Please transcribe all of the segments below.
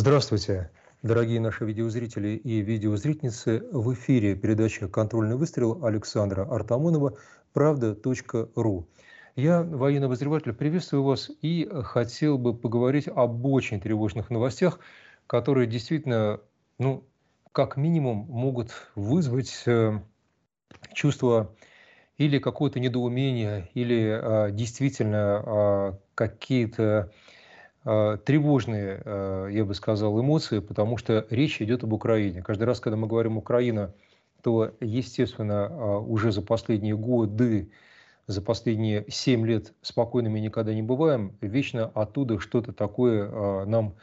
Здравствуйте, дорогие наши видеозрители и видеозрительницы. В эфире передача «Контрольный выстрел» Александра Артамонова «Правда.ру». Я, военный обозреватель, приветствую вас и хотел бы поговорить об очень тревожных новостях, которые действительно, ну, как минимум, могут вызвать э, чувство или какое-то недоумение, или э, действительно э, какие-то а, тревожные, а, я бы сказал, эмоции, потому что речь идет об Украине. Каждый раз, когда мы говорим «Украина», то, естественно, а, уже за последние годы, за последние семь лет спокойными никогда не бываем, вечно оттуда что-то такое нам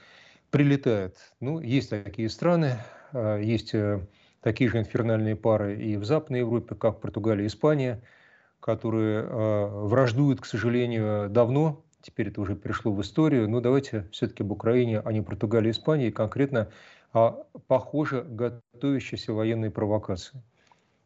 прилетает. Ну, есть такие страны, есть э, такие же инфернальные пары и в Западной Европе, как Португалия и Испания, которые враждуют, к сожалению, давно, теперь это уже перешло в историю, но давайте все-таки об Украине, а не Португалии и Испании, конкретно о, похоже, готовящейся военной провокации.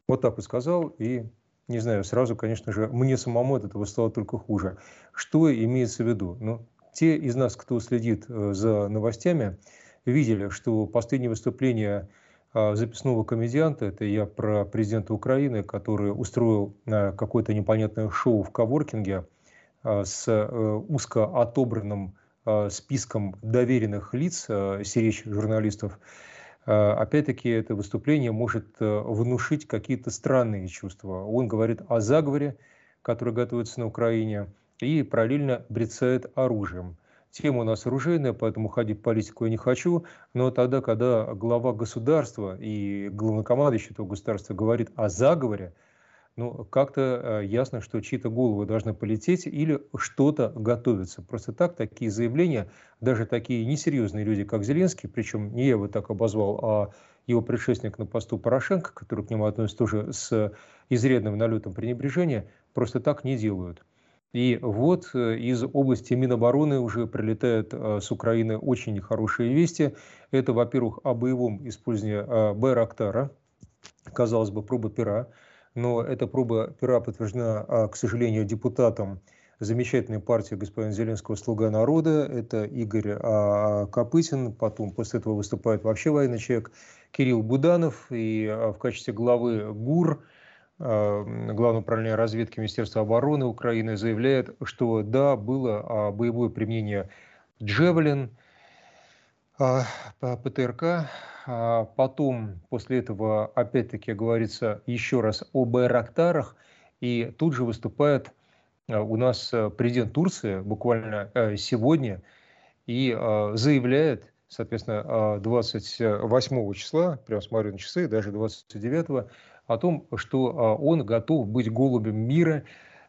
Вот так и сказал, и не знаю, сразу, конечно же, мне самому от этого стало только хуже. Что имеется в виду? Ну, те из нас, кто следит э, за новостями, видели, что последнее выступление а, записного комедианта, это я про президента Украины, который устроил э, какое-то непонятное шоу в коворкинге – с э, узко отобранным а, списком доверенных лиц, сиречь журналистов, опять-таки это выступление может э, внушить какие-то странные чувства. Он говорит о заговоре, который готовится на Украине, и параллельно брецает оружием. Тема у нас оружейная, поэтому ходить в политику я не хочу, но тогда, когда глава государства и главнокомандующий этого государства говорит о заговоре, ну, как-то э, ясно, что чьи-то головы должны полететь или что-то готовится. Просто так, такие заявления, даже такие несерьезные люди, как Зеленский, причем не я его так обозвал, а его предшественник на посту Порошенко, который к нему относится тоже с изрядным налетом пренебрежения, просто так не делают. И вот э, из области Минобороны уже прилетают э, с Украины очень нехорошие вести. Это, во-первых, о боевом использовании Байрактара, казалось бы, проба пера, но эта проба пера подтверждена, а, к сожалению, депутатом замечательной партии господина Зеленского «Слуга народа». Это Игорь а, Копытин, потом после этого выступает вообще военный человек Кирилл Буданов, и а, в качестве главы ГУР, Главного управления разведки Министерства обороны Украины, заявляет, что да, было боевое применение «Джевелин», ПТРК, а потом после этого опять-таки говорится еще раз о Байрактарах, и тут же выступает а, у нас а, президент Турции буквально а, сегодня и заявляет, соответственно, 28 числа, прямо смотрю на часы, даже 29 о том, что он готов быть голубем мира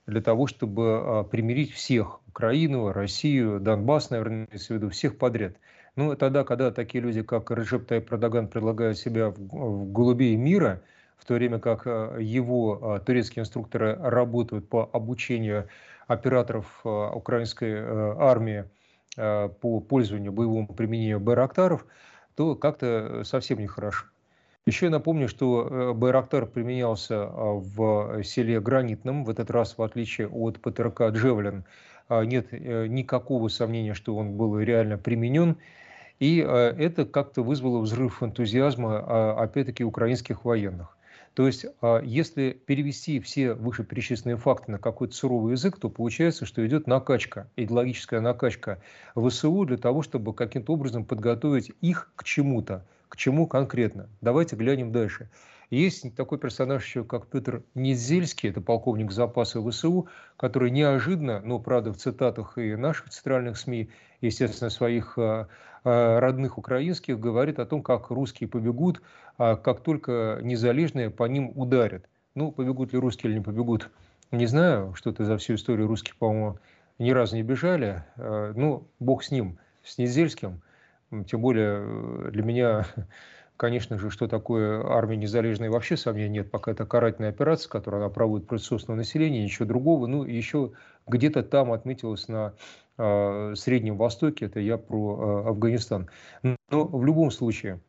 для того, чтобы примирить всех, Украину, Россию, Донбасс, наверное, имеется в виду, всех подряд – ну, тогда, когда такие люди, как Реджеп Тайп Эрдоган, предлагают себя в, в голубей мира, в то время как э, его э, турецкие инструкторы работают по обучению операторов э, украинской армии по пользованию боевому применению байрактаров, то как-то совсем нехорошо. Еще я напомню, что Байрактар применялся в селе Гранитном, в этот раз, в отличие от ПТРК «Джевелин», нет никакого сомнения, что он был реально применен. И э, это как-то вызвало взрыв энтузиазма, а, опять-таки, украинских военных. То есть, а, если перевести все вышеперечисленные факты на какой-то суровый язык, то получается, что идет накачка, идеологическая накачка ВСУ для того, чтобы каким-то образом подготовить их к чему-то. К чему конкретно? Давайте глянем дальше. Есть такой персонаж еще, как Петр Низельский, это полковник запаса ВСУ, который неожиданно, ну, правда, в цитатах и наших центральных СМИ, естественно, своих а, а, родных украинских, говорит о том, как русские побегут, а как только незалежные по ним ударят. Ну, побегут ли русские или не побегут, не знаю, что-то за всю историю русских, по-моему, ни разу не бежали. Ну, бог с ним, с Низельским. Тем более э, для меня конечно же, что такое армия незалежная, вообще сомнений нет, пока это карательная операция, которую она проводит против собственного населения, ничего другого. Ну, еще где-то там отметилось на э, Среднем Востоке, это я про э, Афганистан. Но в любом случае,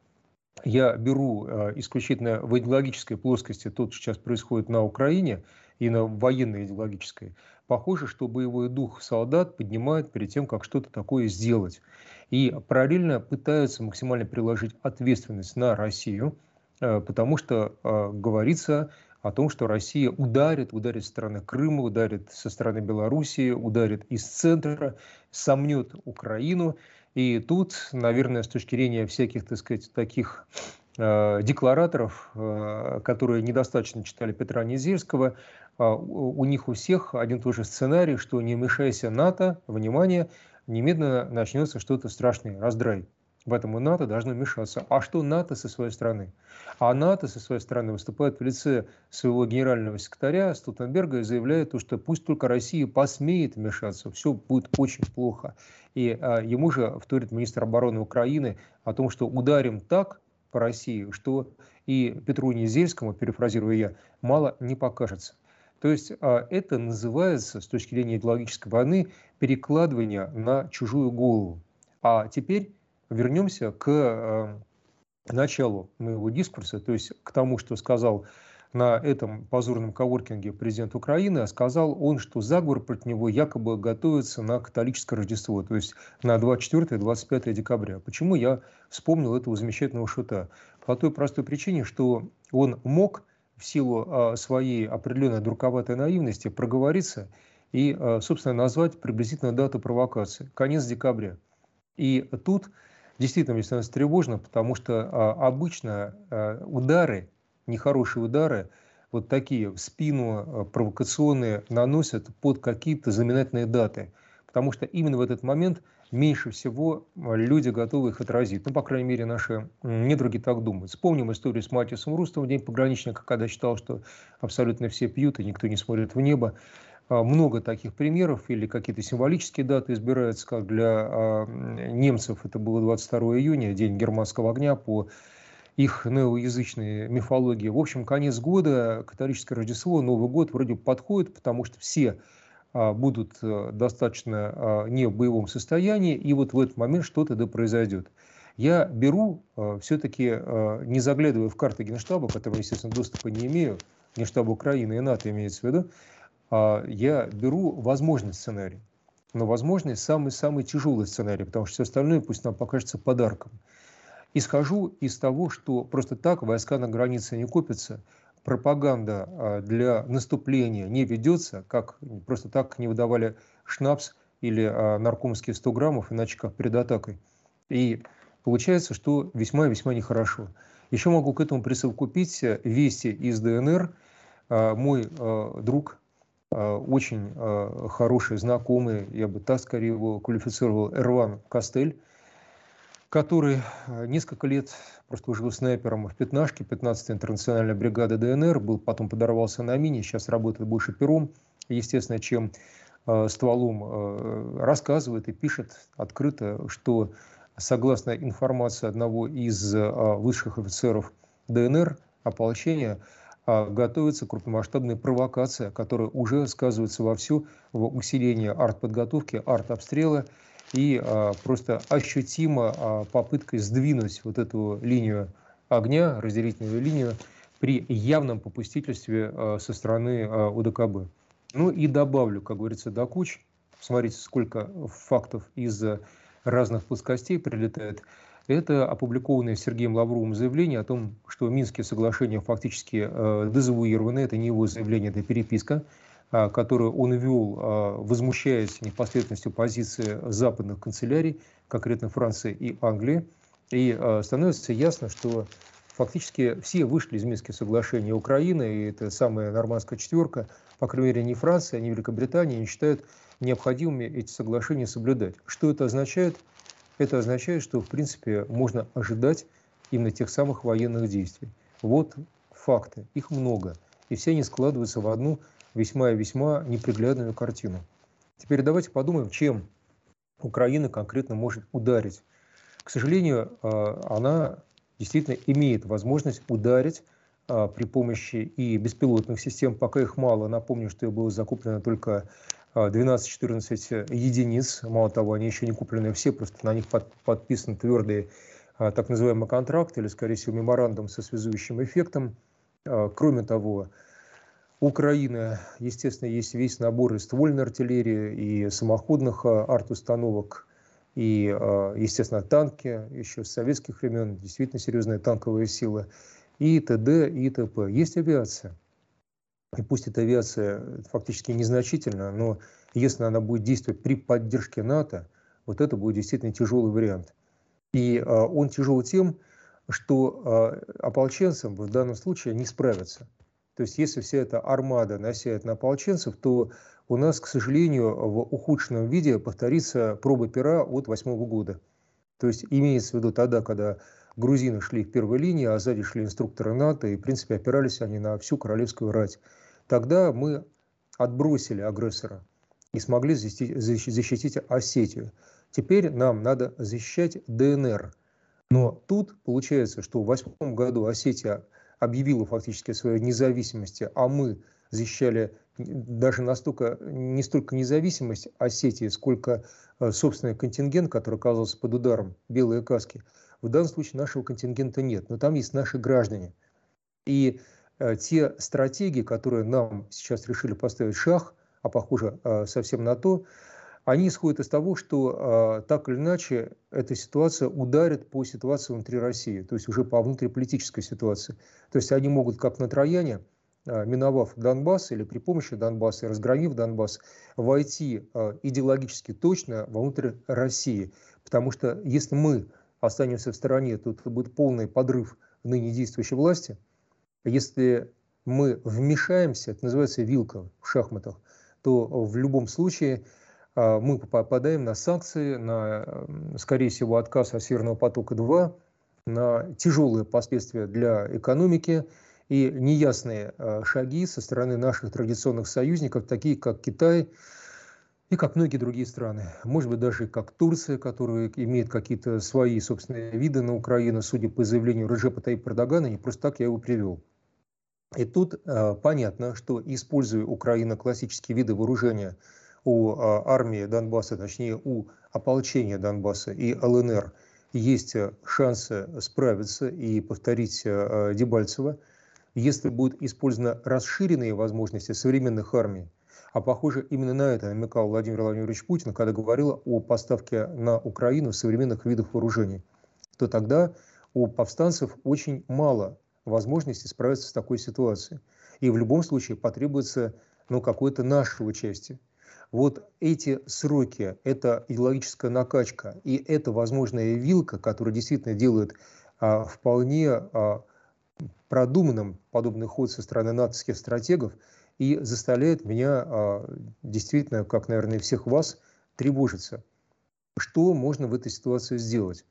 я беру э, исключительно в идеологической плоскости то, что сейчас происходит на Украине, и на военно-идеологическое. Похоже, что боевой дух солдат поднимают перед тем, как что-то такое сделать. И параллельно пытаются максимально приложить ответственность на Россию, э, потому что э, говорится о том, что Россия ударит, ударит со стороны Крыма, ударит со стороны Белоруссии, ударит из центра, сомнет Украину. И тут, наверное, с точки зрения всяких, так сказать, таких э, деклараторов, э, которые недостаточно читали Петра Незельского, э, у них у всех один и тот же сценарий, что не мешайся НАТО, внимание, немедленно начнется что-то страшное, раздрай в этом и НАТО должно вмешаться. А что НАТО со своей стороны? А НАТО со своей стороны выступает в лице своего генерального секретаря Столтенберга и заявляет, что пусть только Россия посмеет вмешаться, все будет очень плохо. И а, ему же вторит министр обороны Украины о том, что ударим так по России, что и Петру Незельскому, перефразирую я, мало не покажется. То есть а, это называется с точки зрения идеологической войны перекладывание на чужую голову. А теперь вернемся к э, началу моего дискурса, то есть к тому, что сказал на этом позорном коворкинге президент Украины, а сказал он, что заговор против него якобы готовится на католическое Рождество, то есть на 24-25 декабря. Почему я вспомнил этого замечательного шута? По той простой причине, что он мог в силу а, своей определенной друковатой наивности проговориться и, а, собственно, назвать приблизительную дату провокации – конец декабря. И тут действительно мне становится тревожно, потому что а, обычно удары, нехорошие удары, вот такие в спину провокационные наносят под какие-то знаменательные даты. Потому что именно в этот момент меньше всего люди готовы их отразить. Ну, по крайней мере, наши недруги так думают. Вспомним историю с Матисом Рустом в День пограничника, когда считал, что абсолютно все пьют и никто не смотрит в небо. А, много таких примеров, или какие-то символические даты избираются, как для а, немцев это было 22 июня, день германского огня по их неоязычной мифологии. В общем, конец года, католическое Рождество, Новый год вроде подходит, потому что все а, будут э, достаточно не в боевом состоянии, и вот в этот момент что-то да произойдет. Я беру, все-таки не заглядывая в карты Генштаба, которого, естественно, доступа не имею, Генштаба Украины и НАТО имеется в виду, а, я беру возможный сценарий. Но возможный самый-самый тяжелый сценарий, потому что все остальное пусть нам покажется подарком. Исхожу из того, что просто так войска на границе не копятся, пропаганда а, для наступления не ведется, как просто так не выдавали шнапс или а, наркомские 100 граммов, иначе как перед атакой. И получается, что весьма-весьма нехорошо. Еще могу к этому присовокупить вести из ДНР. Мой друг а, очень а, хороший знакомый, я бы так скорее его квалифицировал, Эрван Кастель, который а, несколько лет просто жил снайпером в Пятнашке, 15-я интернациональная бригада ДНР, был, потом подорвался на мине, сейчас работает больше пером, естественно, чем стволом, рассказывает и пишет открыто, что согласно информации одного из высших офицеров ДНР, ополчения, а готовится крупномасштабная провокация, которая уже сказывается вовсю в усилении артподготовки, артобстрела и а, просто ощутимо а, попыткой сдвинуть вот эту линию огня, разделительную линию, при явном попустительстве со стороны УДКБ. Ну и добавлю, как говорится, до куч. Смотрите, сколько фактов из разных плоскостей прилетает. Это опубликованное Сергеем Лавровым заявление о том, что Минские соглашения фактически э, дезавуированы. Это не его заявление, это переписка, которую он вел, э, возмущаясь непосредственностью позиции западных канцелярий, конкретно Франции и Англии. И э, становится ясно, что фактически все вышли из Минских соглашений Украины, и это самая нормандская четверка, по крайней мере, не Франция, не Великобритания, не считают необходимыми эти соглашения соблюдать. Что это означает? Это означает, что в принципе можно ожидать именно тех самых военных действий. Вот факты, их много, и все они складываются в одну весьма и весьма неприглядную картину. Теперь давайте подумаем, чем Украина конкретно может ударить. К сожалению, а, она действительно имеет возможность ударить а, при помощи и беспилотных систем, пока их мало. Напомню, что было закуплено только 12-14 э, единиц. Мало того, они еще не куплены все, просто на них под, подписан твердый а, так называемый контракт или, скорее всего, меморандум со связующим эффектом. А, кроме того, Украина, естественно, есть весь набор и ствольной артиллерии, и самоходных а, арт-установок, и, естественно, танки еще с советских времен, действительно серьезная танковая сила, и т.д. и т.п. Есть авиация. И пусть эта авиация фактически незначительна, но если она будет действовать при поддержке НАТО, вот это будет действительно тяжелый вариант. И э, он тяжел тем, что э, ополченцам в данном случае не справятся. То есть если вся эта армада насядет на ополченцев, то у нас, к сожалению, в ухудшенном виде повторится проба пера от восьмого года. То есть имеется в виду тогда, когда грузины шли в первой линии, а сзади шли инструкторы НАТО, и, в принципе, опирались они на всю королевскую рать. Тогда мы отбросили агрессора и смогли защитить, защитить Осетию. Теперь нам надо защищать ДНР. Но тут получается, что в восьмом году Осетия объявила фактически свою независимость, а мы защищали даже настолько, не столько независимость Осетии, сколько э, собственный контингент, который оказался под ударом белые каски. В данном случае нашего контингента нет, но там есть наши граждане. И э, те стратегии, которые нам сейчас решили поставить шах, а похоже э, совсем на то, они исходят из того, что э, так или иначе эта ситуация ударит по ситуации внутри России, то есть уже по внутриполитической ситуации. То есть они могут, как на Трояне, э, миновав Донбасс или при помощи Донбасса, разгромив Донбасс, войти э, идеологически точно внутрь России. Потому что если мы останемся в стороне, то это будет полный подрыв ныне действующей власти. Если мы вмешаемся, это называется вилка в шахматах, то в любом случае а, мы попадаем на санкции, на, скорее всего, отказ от Северного потока-2, на тяжелые последствия для экономики и неясные а, шаги со стороны наших традиционных союзников, такие как Китай и как многие другие страны. Может быть, даже как Турция, которая имеет какие-то свои собственные виды на Украину, судя по заявлению Режепа Таипа Эрдогана, не просто так я его привел. И тут э, понятно, что используя Украина классические виды вооружения – у а, армии Донбасса, точнее у ополчения Донбасса и ЛНР есть э, шансы справиться и повторить э, Дебальцево, если будут использованы расширенные возможности современных армий, а похоже именно на это намекал Владимир Владимирович Путин, когда говорил о поставке на Украину современных видов вооружений, то тогда у повстанцев очень мало возможностей справиться с такой ситуацией. И в любом случае потребуется ну, какое-то наше участие. Вот эти сроки, это идеологическая накачка и это возможная вилка, которая действительно делает а, вполне а, продуманным подобный ход со стороны натовских стратегов и заставляет меня а, действительно, как, наверное, всех вас, тревожиться. Что можно в этой ситуации сделать?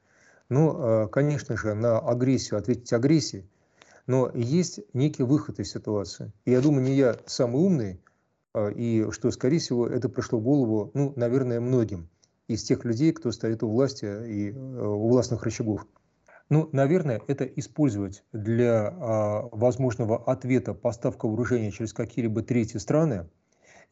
Ну, а, конечно же, на агрессию ответить агрессией, но есть некий выход из ситуации. И я думаю, не я самый умный, и что, скорее всего, это пришло в голову, ну, наверное, многим из тех людей, кто стоит у власти и э, у властных рычагов. Ну, наверное, это использовать для а, возможного ответа поставка вооружения через какие-либо третьи страны,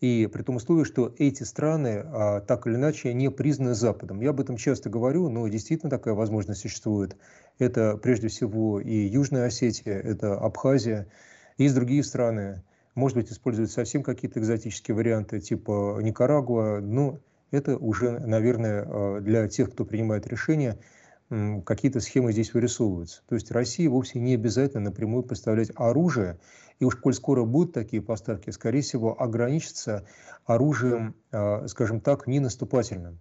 и при том условии, что эти страны а, так или иначе не признаны Западом. Я об этом часто говорю, но действительно такая возможность существует. Это прежде всего и Южная Осетия, это Абхазия, есть другие страны. Может быть, используют совсем какие-то экзотические варианты, типа Никарагуа. Но это уже, наверное, э, для тех, кто принимает решения, какие-то схемы здесь вырисовываются. То есть России вовсе не обязательно напрямую поставлять оружие. И уж коль скоро будут такие поставки, скорее всего, ограничится оружием, э, скажем так, ненаступательным.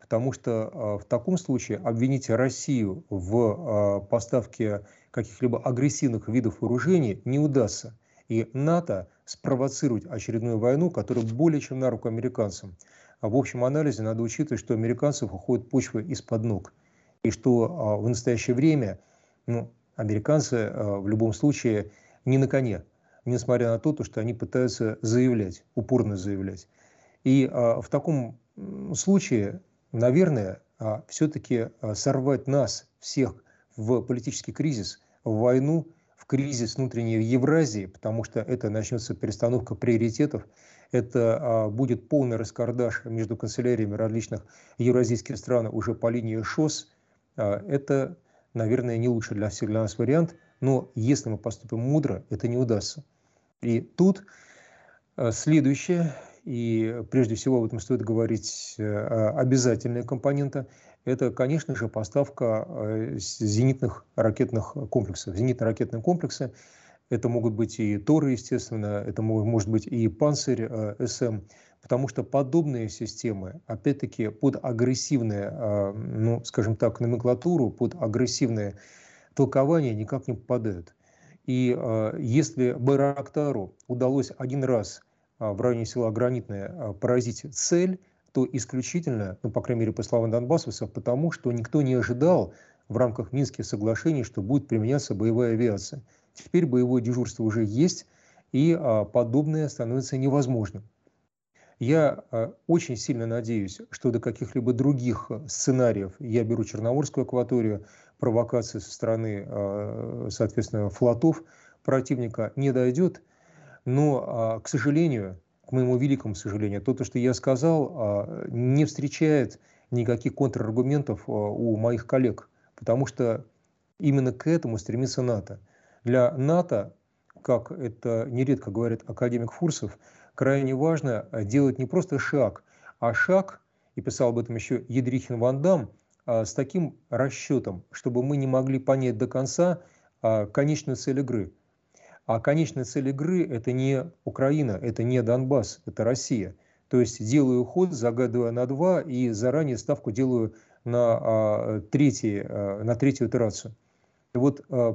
Потому что э, в таком случае обвинить Россию в поставке каких-либо агрессивных видов вооружений не удастся и НАТО спровоцировать очередную войну, которая более чем на руку американцам. А в общем анализе надо учитывать, что американцев уходит почва из-под ног. И что а, в настоящее время ну, американцы а, в любом случае не на коне, несмотря на то, что они пытаются заявлять, упорно заявлять. И а, в таком случае, наверное, все-таки сорвать нас всех в политический кризис, в войну – кризис внутренней Евразии, потому что это начнется перестановка приоритетов, это а, будет полный раскардаш между канцеляриями различных евразийских стран уже по линии ШОС. А, это, наверное, не лучший для всех для нас вариант, но если мы поступим мудро, это не удастся. И тут э, следующее, и прежде всего об этом стоит говорить э, обязательная компонента, это, конечно же, поставка э, зенитных ракетных комплексов. Зенитно-ракетные комплексы это могут быть и Торы, естественно, это может быть и Панцирь СМ, потому что подобные системы, опять-таки, под агрессивные, ну, скажем так, номенклатуру, под агрессивное толкование никак не попадают. И э, если Байрактару удалось один раз э, в районе села Гранитное э, поразить цель, то исключительно, ну, по крайней мере, по словам донбассовцев, потому что никто не ожидал в рамках Минских соглашений, что будет применяться боевая авиация. Теперь боевое дежурство уже есть, и а, подобное становится невозможным. Я а, очень сильно надеюсь, что до каких-либо других сценариев, я беру Черноморскую акваторию, провокации со стороны, а, соответственно, флотов противника не дойдет. Но, а, к сожалению, к моему великому сожалению, то, что я сказал, а, не встречает никаких контраргументов у моих коллег, потому что именно к этому стремится НАТО. Для НАТО, как это нередко говорит академик Фурсов, крайне важно делать не просто шаг, а шаг, и писал об этом еще Едрихин Ван Дам, а, с таким расчетом, чтобы мы не могли понять до конца а, конечную цель игры. А конечная цель игры – это не Украина, это не Донбасс, это Россия. То есть делаю ход, загадывая на два и заранее ставку делаю на, а, третий, на третью итерацию. И вот э,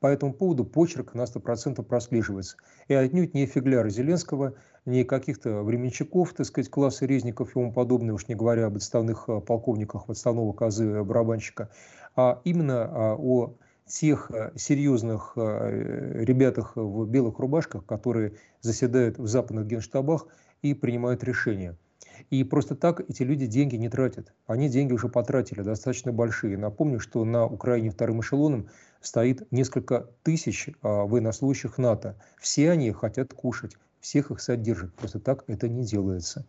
по этому поводу почерк на 100% прослеживается. И отнюдь не фигляра Зеленского, не каких-то временщиков, так сказать, класса резников и тому подобное, уж не говоря об отставных полковниках, отставного козы барабанщика, а именно а, о тех серьезных ребятах в белых рубашках, которые заседают в западных генштабах и принимают решения. И просто так эти люди деньги не тратят. Они деньги уже потратили, достаточно большие. Напомню, что на Украине вторым эшелоном стоит несколько тысяч а, военнослужащих НАТО. Все они хотят кушать, всех их содержат. Просто так это не делается.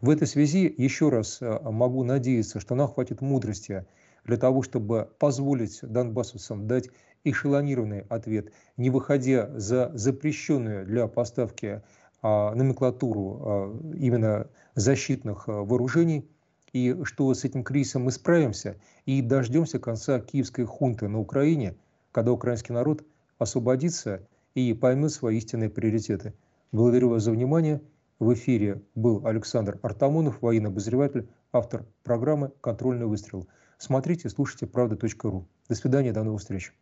В этой связи еще раз а, могу надеяться, что нам хватит мудрости для того, чтобы позволить донбассовцам дать эшелонированный ответ, не выходя за запрещенную для поставки а, номенклатуру а, именно защитных а, вооружений, и что с этим кризисом мы справимся и дождемся конца киевской хунты на Украине, когда украинский народ освободится и поймет свои истинные приоритеты. Благодарю вас за внимание. В эфире был Александр Артамонов, военный обозреватель, автор программы «Контрольный выстрел». Смотрите, слушайте правда.ру. До свидания, до новых встреч.